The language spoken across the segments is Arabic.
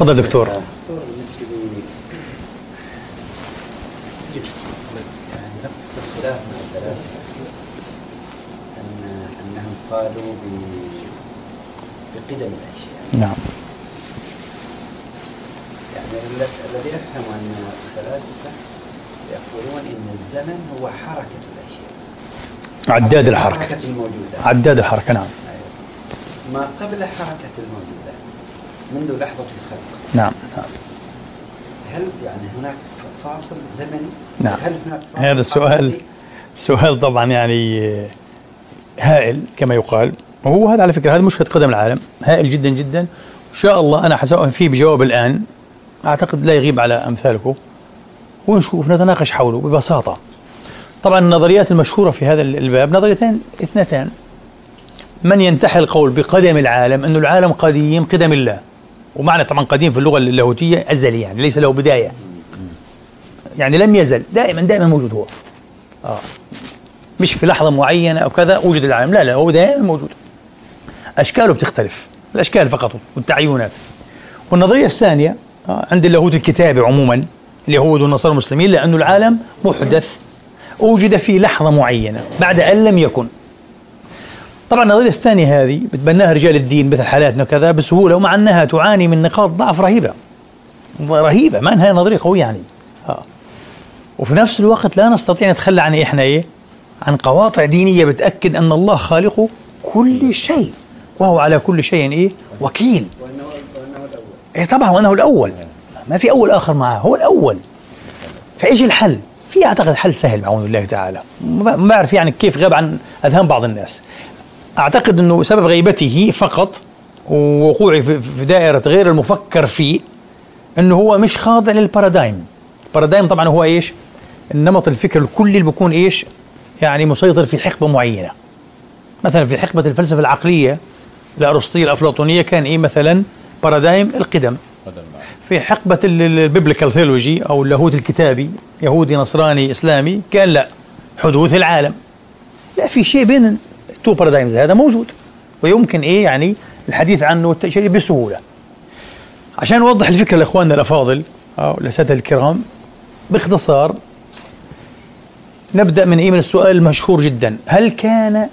تفضل دكتور. بالنسبة لي يعني الخلاف مع الفلاسفه ان انهم قالوا بقدم الاشياء نعم. يعني الذي افهم ان الفلاسفه يقولون ان الزمن هو حركه الاشياء عداد الحركة. حركة الموجودات عداد الحركة نعم. ما قبل حركة الموجودات منذ لحظة الخلق. نعم. نعم هل يعني هناك فاصل زمني؟ نعم. هل هناك فاصل هذا السؤال؟ سؤال طبعا يعني هائل كما يقال. وهو هذا على فكرة هذا مشهد قدم العالم. هائل جدا جدا. إن شاء الله أنا حسأل فيه بجواب الآن. أعتقد لا يغيب على أمثالكم ونشوف نتناقش حوله ببساطة. طبعا النظريات المشهورة في هذا الباب نظريتين اثنتان. من ينتحل القول بقدم العالم أن العالم قديم قدم الله؟ ومعنى طبعا قديم في اللغة اللاهوتية أزلي يعني ليس له بداية. يعني لم يزل دائما دائما موجود هو. آه. مش في لحظة معينة أو كذا وجد العالم. لا لا هو دائما موجود. أشكاله بتختلف. الأشكال فقط والتعينات. والنظرية الثانية آه، عند اللاهوت الكتابي عموما اليهود والنصارى المسلمين لأن العالم محدث أوجد في لحظة معينة بعد أن لم يكن. طبعا النظرية الثانية هذه بتبناها رجال الدين مثل حالاتنا وكذا بسهولة ومع أنها تعاني من نقاط ضعف رهيبة. رهيبة ما أنها نظرية قوية يعني. آه. وفي نفس الوقت لا نستطيع نتخلى عن إيه عن قواطع دينية بتأكد أن الله خالق كل شيء وهو على كل شيء إيه؟ وكيل. وانه وانه الأول إيه طبعا وأنه الأول. ما في أول آخر معه هو الأول. فإيش الحل؟ في أعتقد حل سهل بعون الله تعالى. ما بعرف يعني كيف غاب عن أذهان بعض الناس. أعتقد أنه سبب غيبته فقط ووقوعي في دائرة غير المفكر فيه أنه هو مش خاضع للبارادايم البارادايم طبعا هو إيش؟ النمط الفكر الكلي اللي بيكون إيش؟ يعني مسيطر في حقبة معينة. مثلا في حقبة الفلسفة العقلية الأرسطية الأفلاطونية كان إيه مثلا؟ paradigm القدم. في حقبة ال biblical theology أو اللاهوت الكتابي يهودي نصراني إسلامي كان لا حدوث العالم. لا في شيء بين ال two paradigms هذا موجود. ويمكن إيه يعني الحديث عنه والتأشير بسهولة. عشان نوضح الفكرة لإخواننا الأفاضل أو لسادة الكرام باختصار نبدأ من إيه؟ من السؤال المشهور جدا. هل كان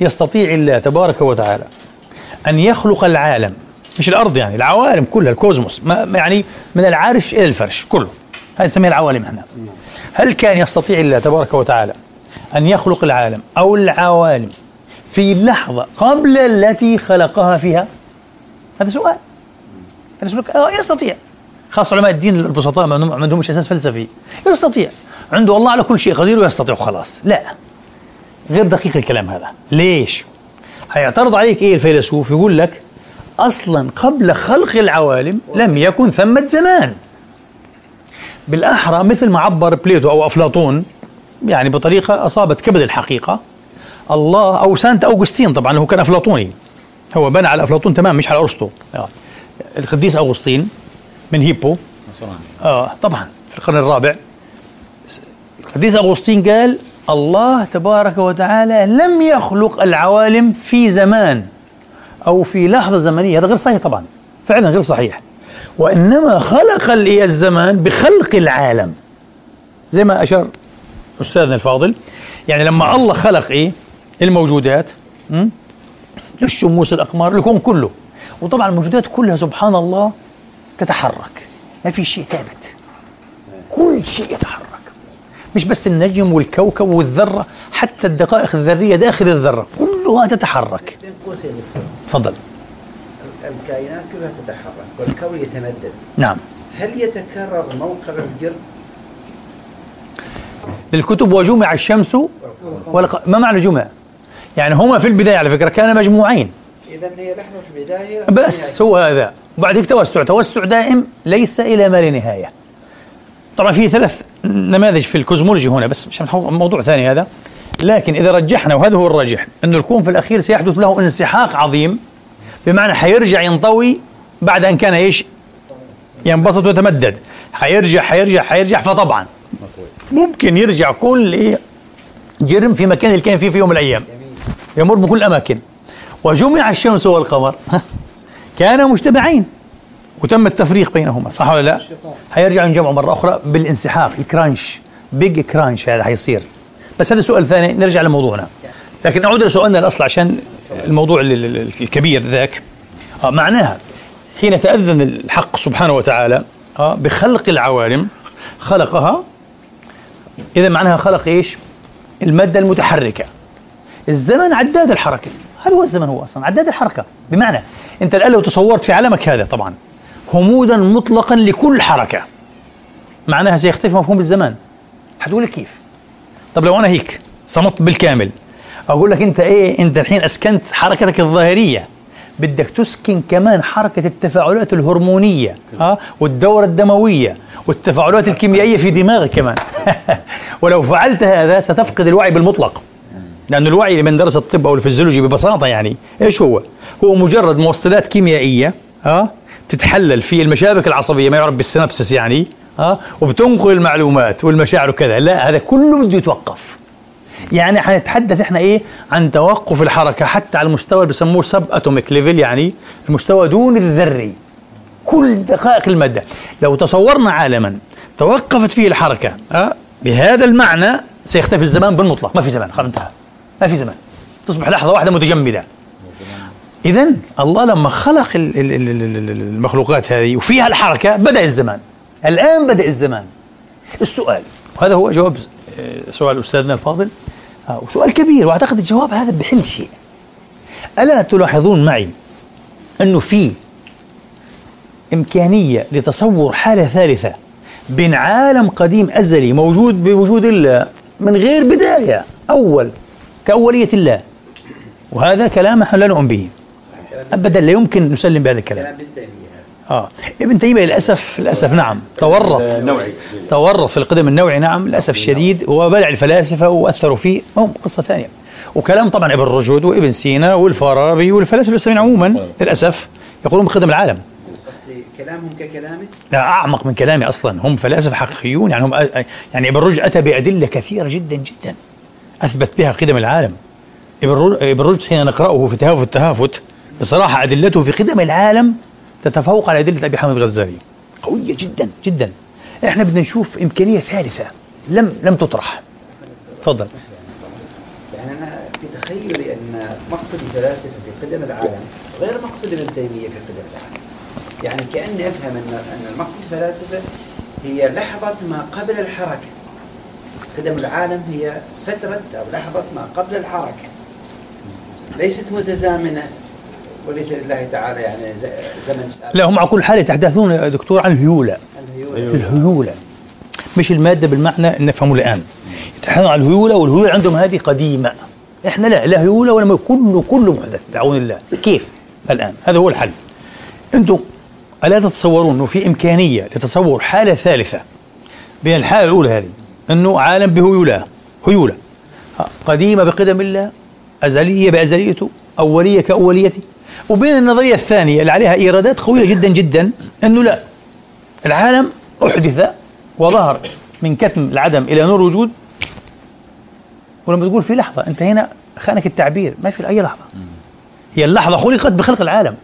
يستطيع الله تبارك وتعالى أن يخلق العالم؟ مش الأرض يعني العوالم كلها الكوزموس ما يعني من العرش إلى الفرش كله. هاي نسميها العوالم إحنا. هل كان يستطيع الله تبارك وتعالى أن يخلق العالم أو العوالم في لحظة قبل التي خلقها فيها؟ هذا سؤال. هذا سؤال. آه يستطيع. خاصة علماء الدين البسطاء ما عندهمش أساس فلسفي. يستطيع. عنده الله على كل شيء قدير ويستطيع خلاص. لا. غير دقيق الكلام هذا. ليش؟ هيعترض عليك إيه الفيلسوف؟ يقول لك أصلا قبل خلق العوالم لم يكن ثمة زمان. بالأحرى مثل ما عبر بليتو أو أفلاطون يعني بطريقة أصابت كبد الحقيقة. الله أو سانت اوغسطين طبعا هو كان أفلاطوني. هو بنى على أفلاطون تمام مش على أرسطو. آه. القديس اغسطين من هيبو. آه طبعا في القرن الرابع. القديس أغسطين قال الله تبارك وتعالى لم يخلق العوالم في زمان أو في لحظة زمنية. هذا غير صحيح طبعا فعلا غير صحيح. وإنما خلق ال- الزمان بخلق العالم زي ما أشار أستاذنا الفاضل. يعني لما الله خلق إيه؟ الموجودات? الشموس الأقمار الكون كله. وطبعا الموجودات كلها سبحان الله تتحرك. ما في شيء ثابت. كل شيء يتحرك. مش بس النجم والكوكب والذرة حتى الدقائق الذرية داخل الذرة كلها تتحرك. تفضل. الكائنات كلها تتحرك والكون يتمدد. نعم. هل يتكرر موقع الجرم للكتب وجمع الشمس والق... ما معنى جمع؟ يعني هما في البداية على فكرة كان مجموعين. اذا هي لحظه في البداية. بس هو هذا. وبعد هيك توسع. توسع دائم ليس إلى ما لا نهاية طبعا في ثلاث نماذج في الكوزمولوجي هنا بس مش موضوع ثاني هذا. لكن إذا رجحنا وهذا هو الراجح أن الكون في الأخير سيحدث له انسحاق عظيم بمعنى حيرجع ينطوي بعد أن كان إيش؟ ينبسط ويتمدد. حيرجع حيرجع حيرجع فطبعا ممكن يرجع كل إيه جرم في مكان اللي كان فيه في يوم من الأيام. يمر بكل الأماكن وجمع الشمس والقمر. كانا مجتمعين. وتم التفريق بينهما. صح ولا لا؟ حيرجعوا ينجمعوا مرة أخرى بالانسحاق الكرانش. بيج كرانش هذا حيصير. بس هذا سؤال ثاني نرجع لموضوعنا لكن نعود لسؤالنا الأصل عشان الموضوع الكبير ذاك. آه معناها حين تأذن الحق سبحانه وتعالى آه بخلق العوالم خلقها إذا معناها خلق إيش؟ المادة المتحركة. الزمن عداد الحركة. هذا هو الزمن هو أصلا؟ عداد الحركة. بمعنى أنت الآن لو تصورت في عالمك هذا طبعا غموضا مطلقا لكل حركة. معناها سيختفي مفهوم الزمان. حتقول لك كيف؟ طب لو أنا هيك صمت بالكامل أقول لك أنت إيه أنت الحين أسكنت حركتك الظاهرية. بدك تسكن كمان حركة التفاعلات الهرمونية ها والدورة الدموية. والتفاعلات الكيميائية في دماغك كمان. ولو فعلت هذا ستفقد الوعي بالمطلق. لأن الوعي لمن درس الطب أو الفيزيولوجي ببساطة يعني. إيش هو؟ هو مجرد موصلات كيميائية ها تتحلل في المشابك العصبية. ما يعرف بال synapses يعني ها وبتنقل المعلومات والمشاعر وكذا. لا هذا كله بده يتوقف. يعني حنتحدث إحنا إيه؟ عن توقف الحركة حتى على المستوى اللي بسموه subatomic level يعني المستوى دون الذري. كل دقائق المادة. لو تصورنا عالما توقفت فيه الحركة أه بهذا المعنى سيختفي الزمان بالمطلق. ما في زمان خلاص انتهى. ما في زمان. تصبح لحظة واحدة متجمدة. اذا الله لما خلق المخلوقات هذه وفيها الحركة بدأ الزمان. الآن بدأ الزمان. السؤال وهذا هو جواب آه، سؤال أستاذنا الفاضل. آه، وسؤال كبير وأعتقد الجواب هذا بحل شيء. ألا تلاحظون معي أنه في إمكانية لتصور حالة ثالثة بين عالم قديم أزلي موجود بوجود الله من غير بداية أول كأولية الله. وهذا كلام نحن لا نؤمن به. ابدا لا يمكن نسلم بهذا الكلام. آه. ابن تيمية للأسف للأسف نعم تورط. تورط في القدم النوعي نعم للأسف الشديد وبلع الفلاسفة وأثروا فيه. هم قصة ثانية. وكلام طبعا ابن رشد وابن سينا والفارابي والفلاسفة الاسلاميين عموما للأسف يقولون بقدم العالم. كلامهم ككلامي؟ لا أعمق من كلامي أصلا. هم فلاسفة حقيقيون يعني هم يعني إبن رشد أتى بأدلة كثيرة جدا جدا أثبت بها قدم العالم. إبن رشد حين نقرأه في تهافت التهافت بصراحة أدلته في قدم العالم تتفوق على أدلة أبي حامد الغزالي. قوية جدا جدا. إحنا بدنا نشوف إمكانية ثالثة. لم لم تطرح. تفضل. يعني أنا في تخيلي أن مقصد الفلاسفة في قدم العالم غير مقصد ابن تيمية في قدم العالم. يعني كأني أفهم أن أن مقصد الفلاسفة هي لحظة ما قبل الحركة. قدم العالم هي فترة أو لحظة ما قبل الحركة. ليست متزامنة وليس لله تعالى يعني زمن سابق. لا هم على كل حال يتحدثون يا دكتور عن الهيولة. الهيولة, الهيولة. مش المادة بالمعنى نفهمه الآن. يتحدثون عن الهيولة والهيولة عندهم هذه قديمة. إحنا لا لا هيولة ولا كله كله محدث بعون الله. كيف؟ الآن. هذا هو الحل. أنتم ألا تتصورون أنه في إمكانية لتصور حالة ثالثة بين الحالة الأولى هذه أنه عالم بهيولة هيولة قديمة بقدم الله أزلية بأزليته أولية كأوليته. وبين النظرية الثانية اللي عليها إيرادات قوية جدا جدا أنه لا. العالم أحدث وظهر من كتم العدم إلى نور وجود. ولما تقول في لحظة أنت هنا خانك التعبير ما في أي لحظة. هي اللحظة خلقت بخلق العالم.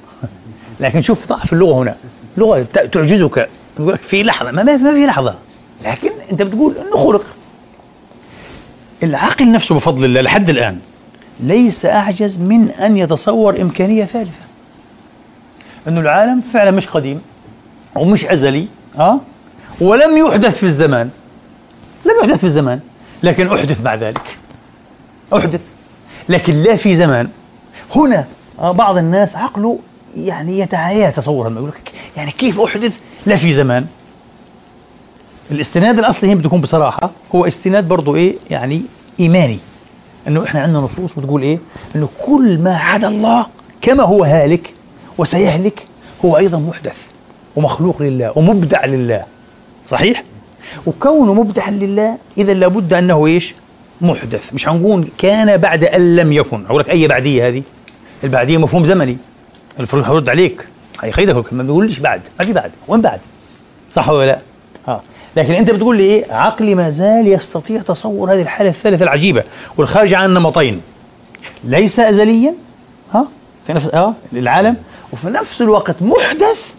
لكن شوف ضعف اللغة هنا. لغة تعجزك. تقول لك في لحظة ما, ما في لحظة. لكن أنت بتقول أنه خلق. العقل نفسه بفضل الله لحد الآن ليس أعجز من أن يتصور إمكانية ثالثة. أنه العالم فعلا مش قديم ومش أزلي ها ولم يحدث في الزمان. لم يحدث في الزمان لكن أحدث بعد ذلك. أحدث. لكن لا في زمان. هنا بعض الناس عقله يعني يتعايا تصورا يقول لك يعني كيف أحدث لا في زمان الاستناد الأصلي هنا بده يكون بصراحة هو استناد برضه إيه يعني إيماني إنه إحنا عندنا نصوص بتقول إيه؟ إنه كل ما عدا الله كما هو هالك وسيهلك هو أيضا محدث ومخلوق لله ومبدع لله صحيح؟ وكونه مبدعا لله اذا لابد أنه إيش؟ محدث مش هنقول كان بعد أن لم يكن أقول لك أي بعدية هذه؟ البعدية مفهوم زمني المفروض هرد عليك. هيخيدك ما بيقولش بعد ما في بعد وين بعد؟ صح ولا لا؟ آه لكن أنت بتقول لي إيه؟ عقلي ما زال يستطيع تصور هذه الحالة الثالثة العجيبة والخارجه عن النمطين. ليس ازليا ها؟ في نفس آه العالم وفي نفس الوقت محدث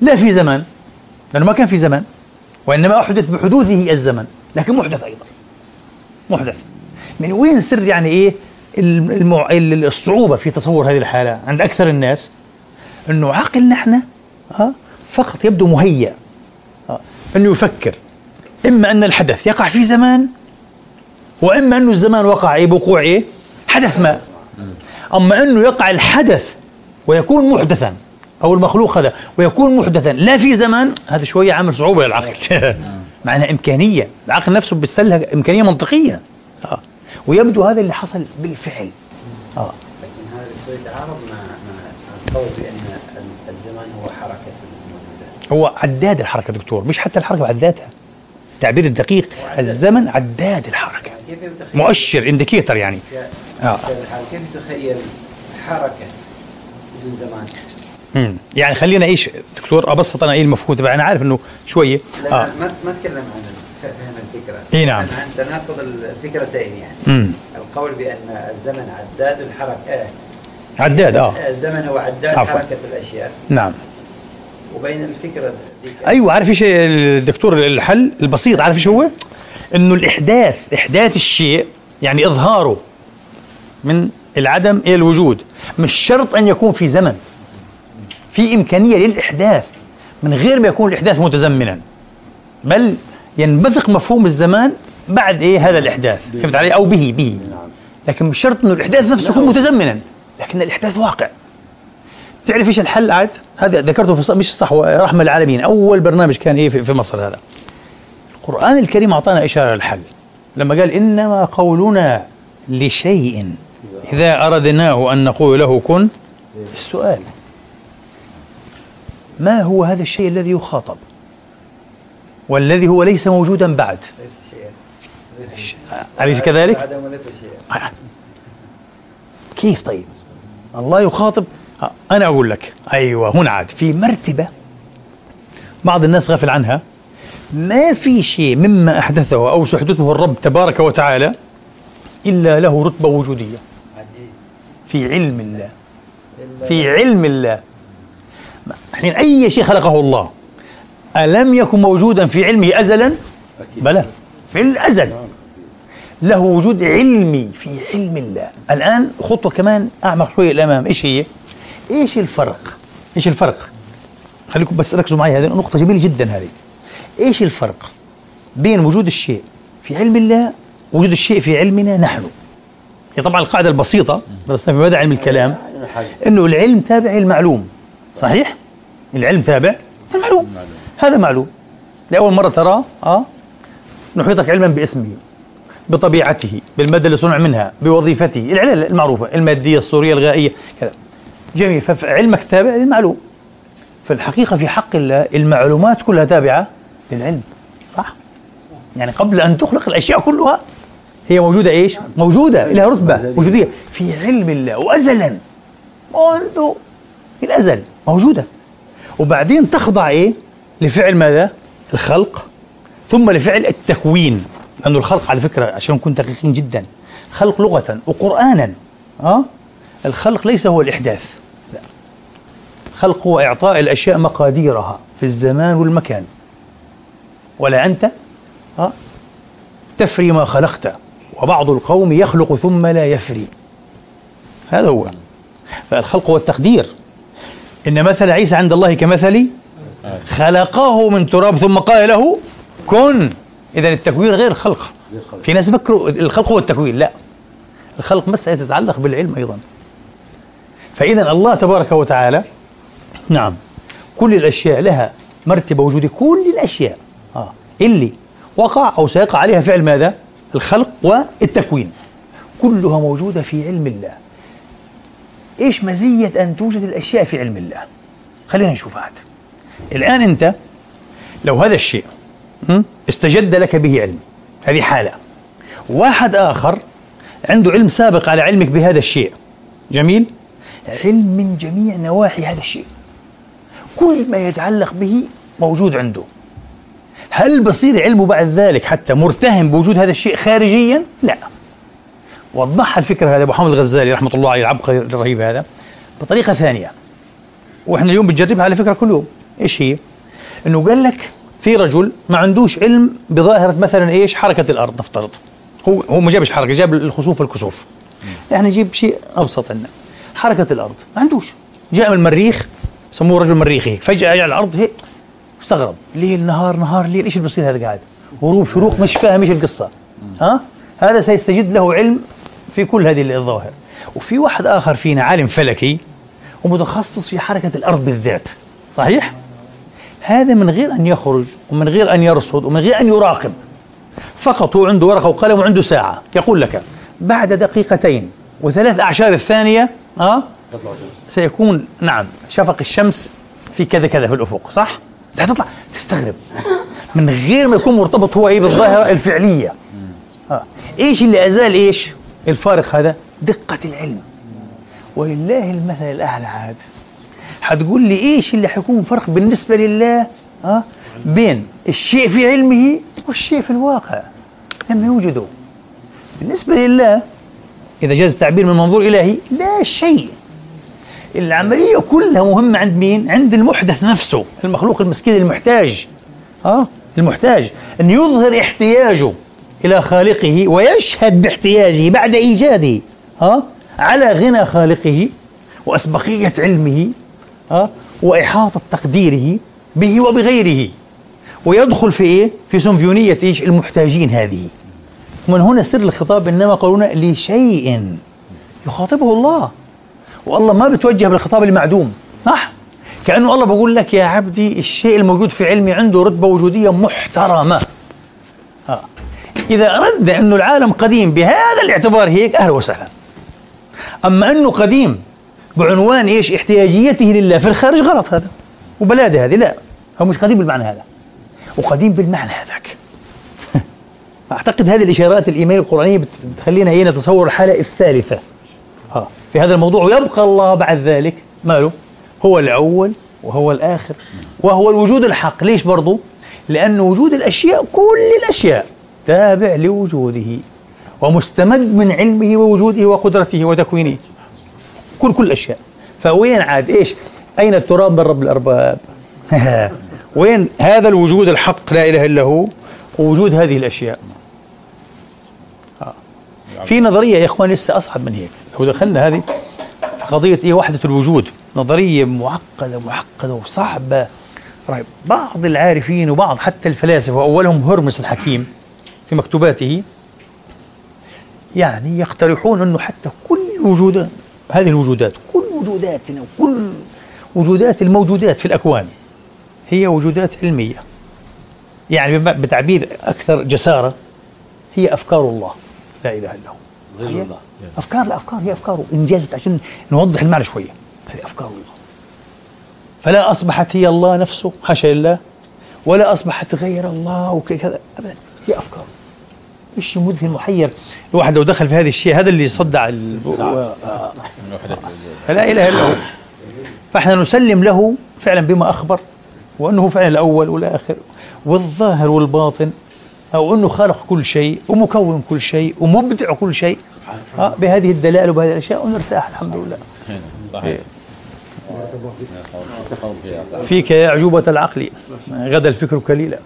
لا في زمان لأنه ما كان في زمان وإنما أحدث بحدوثه الزمن لكن محدث أيضا. محدث. من وين سر يعني إيه؟ المع... الصعوبة في تصور هذه الحالة عند أكثر الناس أنه عقلنا إحنا ها فقط يبدو مهيأ أنه يفكر. إما أن الحدث يقع في زمان وإما أنه الزمان وقع بوقوع إيه؟ حدث ما. أما أنه يقع الحدث ويكون محدثا أو المخلوق هذا ويكون محدثا لا في زمان هذا شوية عامل صعوبة للعقل. مع أنها إمكانية. العقل نفسه بيستلها إمكانية منطقية. آه. ويبدو هذا اللي حصل بالفعل. آه. لكن هذا شوي يتعارض مع القول بأن الزمان هو حركة هو عداد الحركة دكتور مش حتى الحركة بعد ذاتها. التعبير الدقيق الزمن عداد الحركة. مؤشر انديكيتر يعني. آه. كيف تخيل حركة بدون زمان؟ امم يعني خلينا إيش دكتور أبسط أنا إيه المفهوم تبع أنا عارف إنه شوية. لا آه. ما ما أتكلم عن الفكرة. إي نعم. تناقض الفكرتين يعني. مم. القول بأن الزمن عداد الحركه آه. عداد آه. الزمن هو عداد عفو. حركة الأشياء. نعم. وبين الفكرة دي أيوه عارف إيش الدكتور الحل؟ البسيط. عارف إيش هو؟ إنه الاحداث إحداث الشيء يعني إظهاره من العدم إلى الوجود مش شرط أن يكون في زمن. في إمكانية للإحداث من غير ما يكون الإحداث متزمنا. بل ينبثق مفهوم الزمان بعد إيه هذا الإحداث. فهمت علي؟ أو به به. لكن مش شرط أنه الإحداث نفسه يكون متزمنا. لكن الإحداث واقع. تعرف إيش الحل عاد؟ هذا ذكرته في مش صح رحمة العالمين. أول برنامج كان إيه في مصر هذا. القرآن الكريم أعطانا إشارة للحل. لما قال إنما قولنا لشيء إذا أردناه أن نقول له كن. السؤال ما هو هذا الشيء الذي يخاطب؟ والذي هو ليس موجودا بعد. ليس أليس كذلك؟ كيف طيب؟ الله يخاطب. أنا أقول لك أيوة هنا عاد في مرتبة بعض الناس غافل عنها. ما في شيء مما أحدثه أو سحدثه الرب تبارك وتعالى إلا له رتبة وجودية. في علم الله. في علم الله. حين أي شيء خلقه الله. ألم يكن موجودا في علمه أزلا؟ بلى. في الأزل. له وجود علمي في علم الله. الآن خطوة كمان أعمق شوية الأمام إيش هي؟ إيش الفرق؟ إيش الفرق؟ خليكم بس ركزوا معي. هذه نقطة جميلة جدا هذه. إيش الفرق بين وجود الشيء في علم الله ووجود الشيء في علمنا نحن؟ هي طبعا القاعدة البسيطة درسنا في مدى علم الكلام. أنه العلم تابع المعلوم صحيح؟ العلم تابع المعلوم هذا معلوم. لأول مرة تراه آه نحيطك علما باسمه بطبيعته بالمادة اللي صنع منها بوظيفته العلل المعروفة المادية الصورية الغائية كذا. جميل. فعلمك تابع للمعلوم. في الحقيقة في حق الله المعلومات كلها تابعة للعلم صح؟ يعني قبل أن تخلق الأشياء كلها هي موجودة إيش؟ موجودة لها رتبة وجودية في علم الله وأزلا منذ الأزل موجودة. وبعدين تخضع إيه؟ لفعل ماذا؟ الخلق. ثم لفعل التكوين. لأنه الخلق على فكرة عشان نكون دقيقين جدا. خلق لغة وقرآنا. أه؟ الخلق ليس هو الإحداث. لا. الخلق هو إعطاء الأشياء مقاديرها في الزمان والمكان. ولا أنت؟ أه؟ تفري ما خلقت. وبعض القوم يخلق ثم لا يفري. هذا هو. فالخلق هو التقدير. إن مثل عيسى عند الله كمثل خلقه من تراب ثم قال له كن. إذا التكوين غير الخلق في ناس يفكروا الخلق هو التكوين لا. الخلق مسألة تتعلق بالعلم أيضا. فإذا الله تبارك وتعالى نعم كل الأشياء لها مرتبة وجود. كل الأشياء. آه. اللي وقع أو سيقع عليها فعل ماذا؟ الخلق والتكوين. كلها موجودة في علم الله. إيش مزية أن توجد الأشياء في علم الله؟ خلينا نشوف هذا الآن أنت لو هذا الشيء استجد لك به علم. هذه حالة. واحد آخر عنده علم سابق على علمك بهذا الشيء. جميل؟ علم من جميع نواحي هذا الشيء. كل ما يتعلق به موجود عنده. هل بصير علمه بعد ذلك حتى مرتهن بوجود هذا الشيء خارجيا؟ لا. وضحها الفكرة هذا أبو حامد الغزالي رحمة الله عليه العبقري الرهيب هذا بطريقة ثانية. وإحنا اليوم بنجربها على فكرة كل يوم. إيش هي؟ إنه قال لك في رجل ما عندوش علم بظاهرة مثلا إيش؟ حركة الأرض نفترض. هو هو ما جابش حركة جاب الخسوف والكسوف. إحنا نجيب شيء أبسط عندنا حركة الأرض. ما عندوش. جاء من المريخ سموه رجل مريخي فجأة على الأرض هيك استغرب. ليل نهار نهار ليل. إيش اللي بيصير هذا قاعد؟ غروب شروق مش فاهم إيش القصة. ها؟ هذا سيستجد له علم في كل هذه الظواهر. وفي واحد آخر فينا عالم فلكي ومتخصص في حركة الأرض بالذات. صحيح؟ هذا من غير أن يخرج ومن غير أن يرصد ومن غير أن يراقب. فقط هو عنده ورقة وقلم وعنده ساعة. يقول لك بعد دقيقتين وثلاث أعشار الثانية ها سيكون نعم شفق الشمس في كذا كذا في الأفق صح؟ انت هتطلع تستغرب. من غير ما يكون مرتبط هو إيه بالظاهرة الفعلية. آه. إيش اللي أزال؟ إيش؟ الفارق هذا دقة العلم. ولله المثل الأعلى عاد. حتقول لي إيش اللي حيكون فرق بالنسبة لله؟ ها؟ بين الشيء في علمه والشيء في الواقع. لم يوجدوا. بالنسبة لله إذا جاز التعبير من منظور إلهي لا شيء. العملية كلها مهمة عند مين؟ عند المحدث نفسه. المخلوق المسكين المحتاج. ها؟ المحتاج. أن يظهر احتياجه إلى خالقه ويشهد باحتياجه بعد إيجاده. ها؟ على غنى خالقه وأسبقية علمه. ها وإحاطة تقديره به وبغيره ويدخل في إيه؟ في سمفيونيه إيش؟ المحتاجين هذه ومن هنا سر الخطاب إنما قولون لشيء يخاطبه الله والله ما بتوجه بالخطاب المعدوم صح؟ كأنه الله بقول لك يا عبدي الشيء الموجود في علمي عنده رتبة وجودية محترمة ها. إذا اردنا انه العالم قديم بهذا الاعتبار هيك أهلا وسهلا أما أنه قديم بعنوان إيش؟ احتياجيته لله في الخارج غلط هذا. وبلاده هذه لا. هو مش قديم بالمعنى هذا. وقديم بالمعنى هذاك. أعتقد هذه الإشارات الإيميل القرآنية بتخلينا إيه نتصور الحالة الثالثة. آه. في هذا الموضوع ويبقى الله بعد ذلك. ماله؟ هو الأول وهو الآخر. وهو الوجود الحق. ليش برضه لأن وجود الأشياء كل الأشياء تابع لوجوده. ومستمد من علمه ووجوده وقدرته وتكوينه. كل كل الأشياء فوين عاد؟ إيش؟ أين التراب من رب الأرباب؟ وين هذا الوجود الحق لا إله إلا هو؟ ووجود هذه الأشياء. في نظرية يا إخوان لسه أصعب من هيك. لو دخلنا هذه قضية إيه؟ وحدة الوجود. نظرية معقدة معقدة وصعبة. طيب بعض العارفين وبعض حتى الفلاسفة وأولهم هرمس الحكيم في مكتوباته يعني يقترحون أنه حتى كل وجودات هذه الوجودات كل وجوداتنا وكل وجودات الموجودات في الأكوان هي وجودات علمية. يعني بتعبير أكثر جسارة هي أفكار الله. لا إله إلا هو. ظل الله أفكار لا أفكار هي أفكاره إنجازت عشان نوضح المعنى شوية. هذه أفكار الله. فلا أصبحت هي الله نفسه حاشا لله ولا أصبحت غير الله وكذا أبدا. هي أفكار. شيء مذهل محير. الواحد لو دخل في هذا الشيء هذا اللي صدع ال... فلا إله إلا هو. فإحنا نسلم له فعلا بما أخبر وأنه فعلا الأول والآخر والظاهر والباطن أو أنه خالق كل شيء ومكون كل شيء ومبدع كل شيء. آه بهذه الدلائل وبهذه الأشياء ونرتاح الحمد لله. صحيح. فيك يا أعجوبة العقل غدا الفكر كليلا.